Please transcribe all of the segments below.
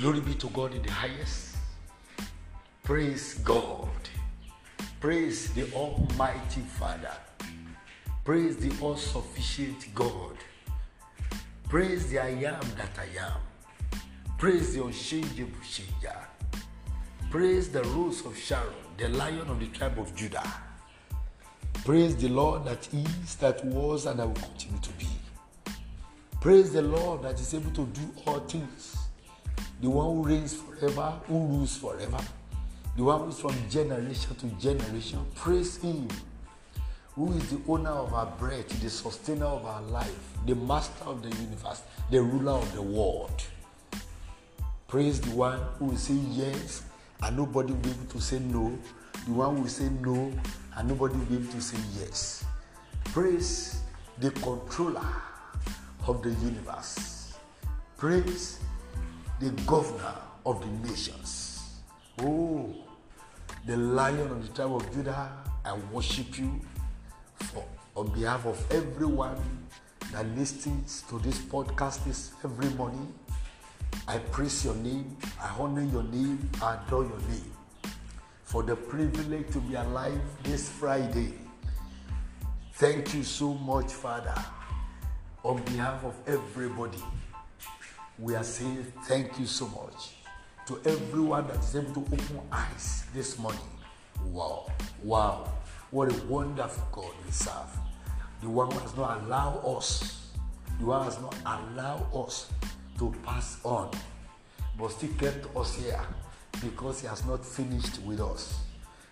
Glory be to God in the highest. Praise God. Praise the Almighty Father. Praise the all sufficient God. Praise the I am that I am. Praise the unchangeable changer. Praise the rose of Sharon, the lion of the tribe of Judah. Praise the Lord that is, that was, and that will continue to be. Praise the Lord that is able to do all things. The one who reigns forever, who rules forever. The one who is from generation to generation. Praise Him. Who is the owner of our breath, the sustainer of our life, the master of the universe, the ruler of the world. Praise the one who will say yes and nobody will be able to say no. The one who will say no and nobody will be able to say yes. Praise the controller of the universe. Praise the governor of the nations. Oh, the lion of the tribe of Judah, I worship you for on behalf of everyone that listens to this podcast this every morning. I praise your name, I honor your name, I adore your name for the privilege to be alive this Friday. Thank you so much, Father. On behalf of everybody, we are saying thank you so much to everyone that is able to open eyes this morning. Wow, wow, what a wonderful God we serve. The one who has not allowed us, the one has not allowed us to pass on, but still kept us here because He has not finished with us.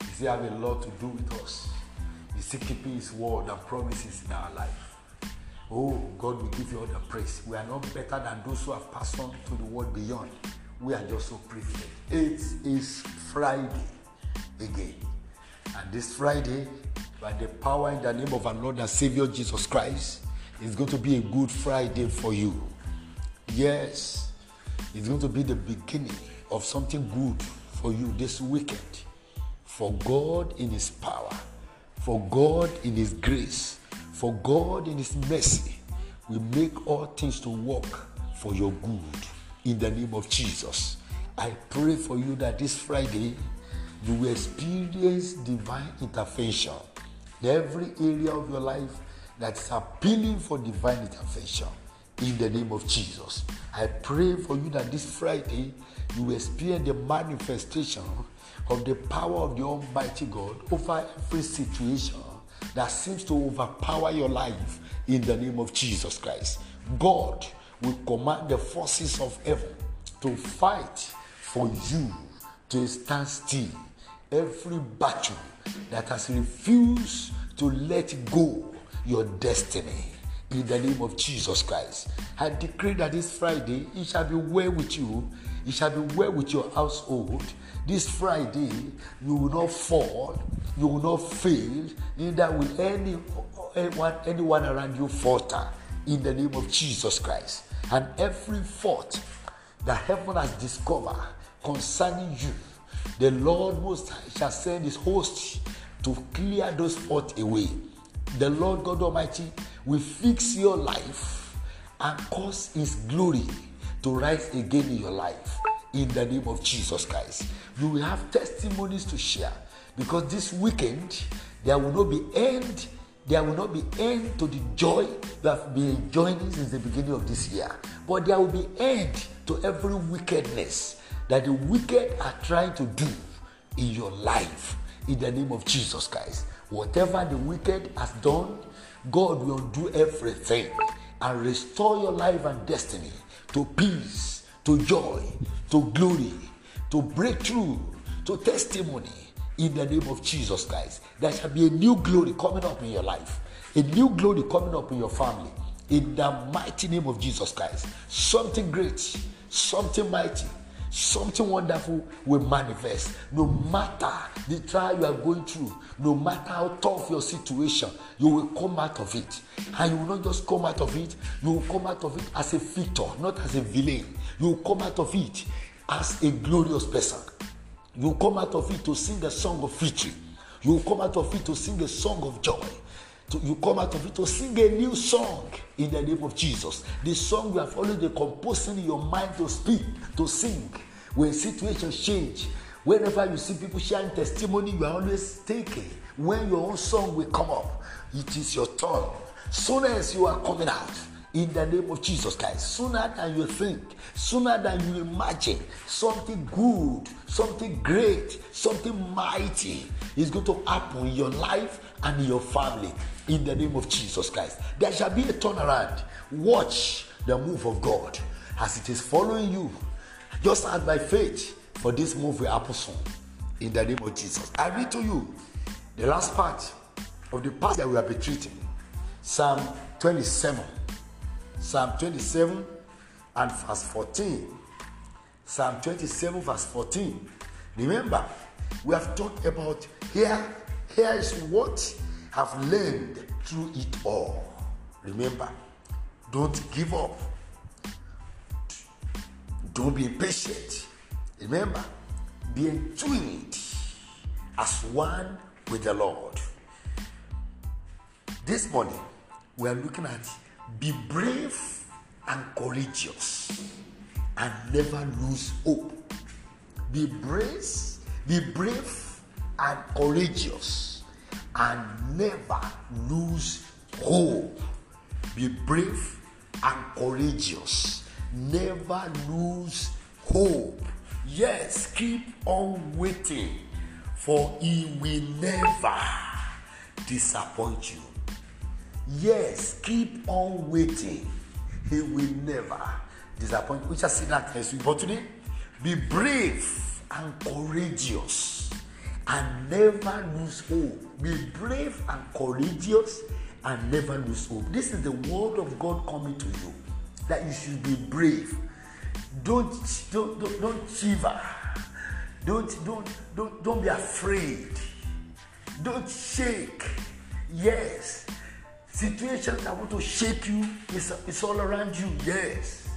He still have a lot to do with us. He's still keeping His word and promises in our life. Oh, God will give you all the praise. We are not better than those who have passed on to the world beyond. We are just so privileged. It is Friday again. And this Friday, by the power in the name of our Lord and Savior Jesus Christ, is going to be a good Friday for you. Yes, it's going to be the beginning of something good for you this weekend. For God in His power, for God in His grace, for God in His mercy will make all things to work for your good in the name of Jesus. I pray for you that this Friday you will experience divine intervention in every area of your life that is appealing for divine intervention in the name of Jesus. I pray for you that this Friday you will experience the manifestation of the power of the Almighty God over every situation that seems to overpower your life in the name of Jesus Christ. God will command the forces of heaven to fight for you to stand still. Every battle that has refused to let go your destiny in the name of Jesus Christ. I decree that this Friday it shall be well with you, it shall be well with your household. This Friday you will not fall, you will not fail, neither will any, anyone, anyone around you falter in the name of Jesus Christ. And every fault that heaven has discovered concerning you, the Lord Most High shall send his host to clear those faults away. The Lord God Almighty will fix your life and cause his glory to rise again in your life in the name of Jesus Christ. You will have testimonies to share because this weekend there will not be end there will not be end to the joy you have been enjoying since the beginning of this year. But there will be end to every wickedness that the wicked are trying to do in your life. In the name of jesus christ. Whatever the wicked has done god will do everything and restore your life and destiny to peace to joy to glory to breakthrough to testimony in the name of Jesus Christ. There shall be a new glory coming up in your life, a new glory coming up in your family. In the mighty name of Jesus Christ, something great, something mighty, something wonderful will manifest. No matter the trial you are going through, no matter how tough your situation, you will come out of it. And you will not just come out of it, you will come out of it as a victor, not as a villain. You will come out of it as a glorious person. You come out of it to sing a song of victory. You come out of it to sing a song of joy. you come out of it to sing a new song in the name of Jesus. The song you have already composing in your mind to speak, to sing. When situations change, whenever you see people sharing testimony, you are always taking. When your own song will come up, it is your turn. Soon as you are coming out, in the name of Jesus Christ. Sooner than you think, sooner than you imagine, something good, something great, something mighty is going to happen in your life and in your family in the name of Jesus Christ. There shall be a turnaround. Watch the move of God as it is following you. Just add by faith for this move will happen soon in the name of Jesus. I read to you the last part of the passage that we have been treating Psalm 27. Psalm 27 and verse 14. Psalm 27, verse 14. Remember, we have talked about here. Here is what I've learned through it all. Remember, don't give up. Don't be impatient. Remember, be enjoined as one with the Lord. This morning, we are looking at be brave and courageous and never lose hope. Be brave, be brave and courageous and never lose hope. Be brave and courageous. Never lose hope. Yes, keep on waiting, for he will never disappoint you. Yes, keep on waiting. He will never disappoint. We shall see that next week. But today, be brave and courageous and never lose hope. Be brave and courageous and never lose hope. This is the word of God coming to you that you should be brave. Don't don't don't, don't shiver. Don't don't don't don't be afraid. Don't shake. Yes, Situations that want to shake you, it's, all around you, yes.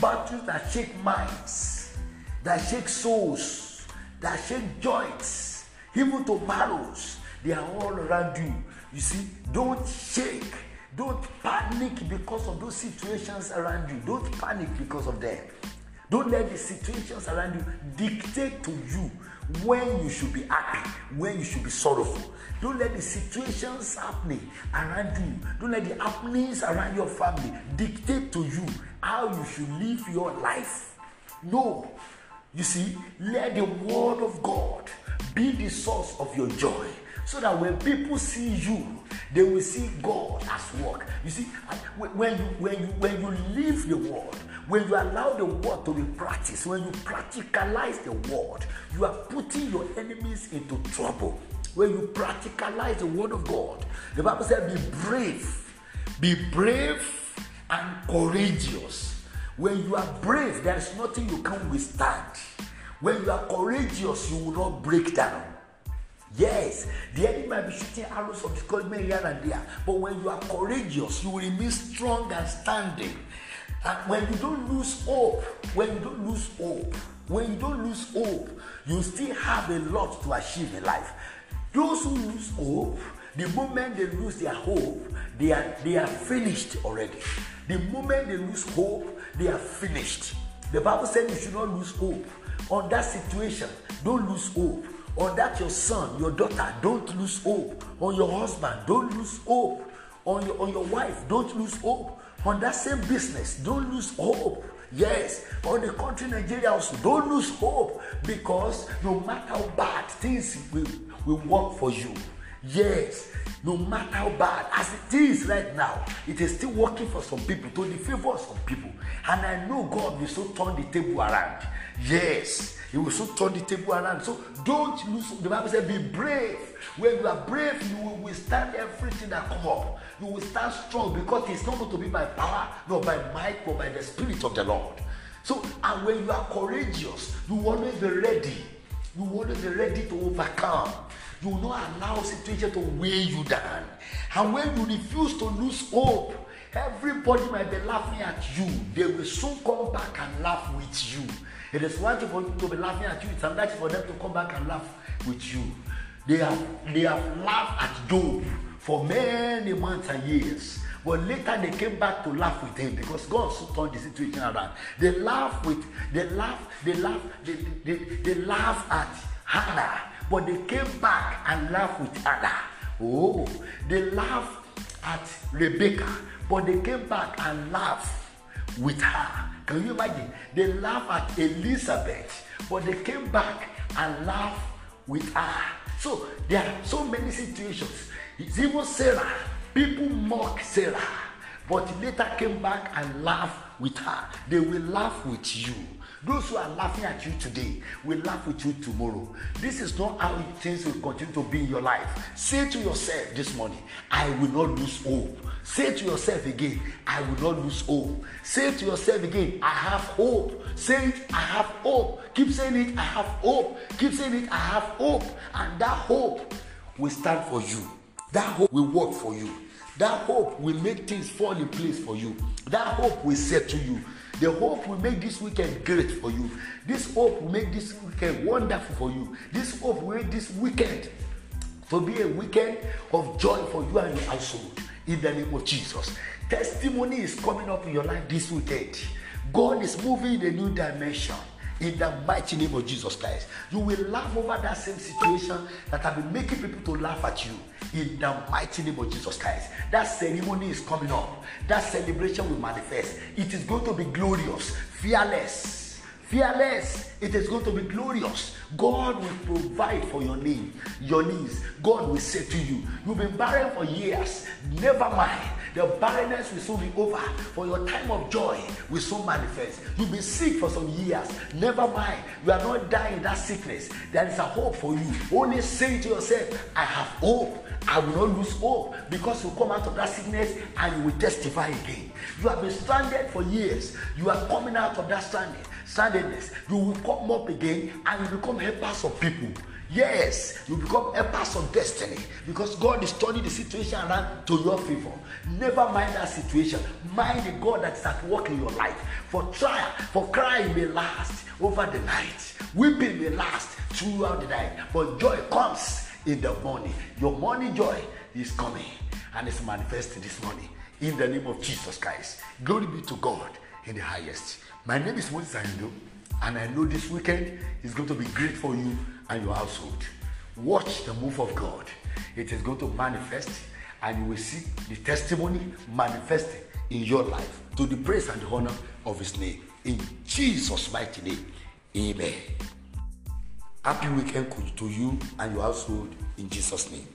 Battles that shake minds, that shake souls, that shake joints, even to marrows, they are all around you. You see, don't shake. Don't panic because of those situations around you. Don't panic because of them. Don't let the situations around you dictate to you when you should be happy, when you should be sorrowful. Don't let the situations happening around you, don't let the happenings around your family dictate to you how you should live your life. No. You see, let the word of God be the source of your joy so that when people see you they will see god as work. You see when you when you when you live the word when you allow the word to be practiced when you practicalize the word you are putting your enemies into trouble. When you practicalize the word of god the bible said be brave be brave and courageous. When you are brave there is nothing you can withstand. When you are courageous you will not break down Yes, the enemy might be shooting arrows of discouragement here and there, but when you are courageous, you will remain strong and standing. And when you don't lose hope, when you don't lose hope, when you don't lose hope, you still have a lot to achieve in life. Those who lose hope, the moment they lose their hope, they are they are finished already. The moment they lose hope, they are finished. The Bible said you should not lose hope. On that situation, don't lose hope on that your son your daughter don't lose hope. On your husband don't lose hope. On your on your wife don't lose hope. On that same business don't lose hope. Yes. On the country nigeria also don't lose hope. Because no matter how bad things will will work for you yes no matter how bad as it is right now it is still working for some people to the favour of some people and i know god will so turn the table around yes he will soon turn the table around. So don't lose. The Bible says, be brave. When you are brave, you will withstand everything that come up. You will stand strong because it's not going to be by power, nor by might, but by the Spirit of the Lord. So, and when you are courageous, you always be ready. You always be ready to overcome. You will not allow situation to weigh you down. And when you refuse to lose hope, everybody might be laughing at you. They will soon come back and laugh with you. It is one thing for you to be laughing at you, it's another for them to come back and laugh with you. They have they have laughed at Job for many months and years. But later they came back to laugh with him because God so turned the situation around. They laugh with, they laugh, they laugh, they, they, they laugh at Hannah, but they came back and laughed with Hannah. Oh, they laughed at Rebecca, but they came back and laughed with her. Can you imagine? They laughed at Elizabeth, but they came back and laughed with her. So there are so many situations. It's even Sarah. People mock Sarah, but later came back and laughed with her. They will laugh with you. Those who are laughing at you today will laugh with you tomorrow. This is not how things will continue to be in your life. Say to yourself this morning, I will not lose hope. Say to yourself again, I will not lose hope. Say to yourself again, I have hope. Say it, I have hope. Keep saying it, I have hope. Keep saying it, I have hope. And that hope will stand for you. That hope will work for you. That hope will make things fall in place for you. That hope will settle you. The hope will make this weekend great for you. This hope will make this weekend wonderful for you. This hope will make this weekend to be a weekend of joy for you and your household. In the name of Jesus. Testimony is coming up in your life this weekend. God is moving in a new dimension in the mighty name of Jesus Christ. You will laugh over that same situation that have been making people to laugh at you in the mighty name of Jesus Christ. That ceremony is coming up. That celebration will manifest. It is going to be glorious, fearless. Fearless, it is going to be glorious. God will provide for your need, your needs. God will say to you, You've been barren for years. Never mind. The barrenness will soon be over. For your time of joy will soon manifest. You've been sick for some years. Never mind. You are not dying that sickness. There is a hope for you. Only say to yourself, I have hope. I will not lose hope because you come out of that sickness and you will testify again. You have been stranded for years. You are coming out of that stranded, strandedness. You will come up again and you become helpers of people. Yes, you become helpers of destiny because God is turning the situation around to your favor. Never mind that situation. Mind the God that is at work in your life. For trial, for crying may last over the night. Weeping may last throughout the night. But joy comes in the morning. Your morning joy is coming and it's manifesting this morning in the name of Jesus Christ. Glory be to God in the highest. My name is Moses Ayundo, and I know this weekend is going to be great for you and your household. Watch the move of God. It is going to manifest, and you will see the testimony manifesting in your life to the praise and the honor of His name. In Jesus' mighty name, Amen. Happy weekend to you and your household in Jesus' name.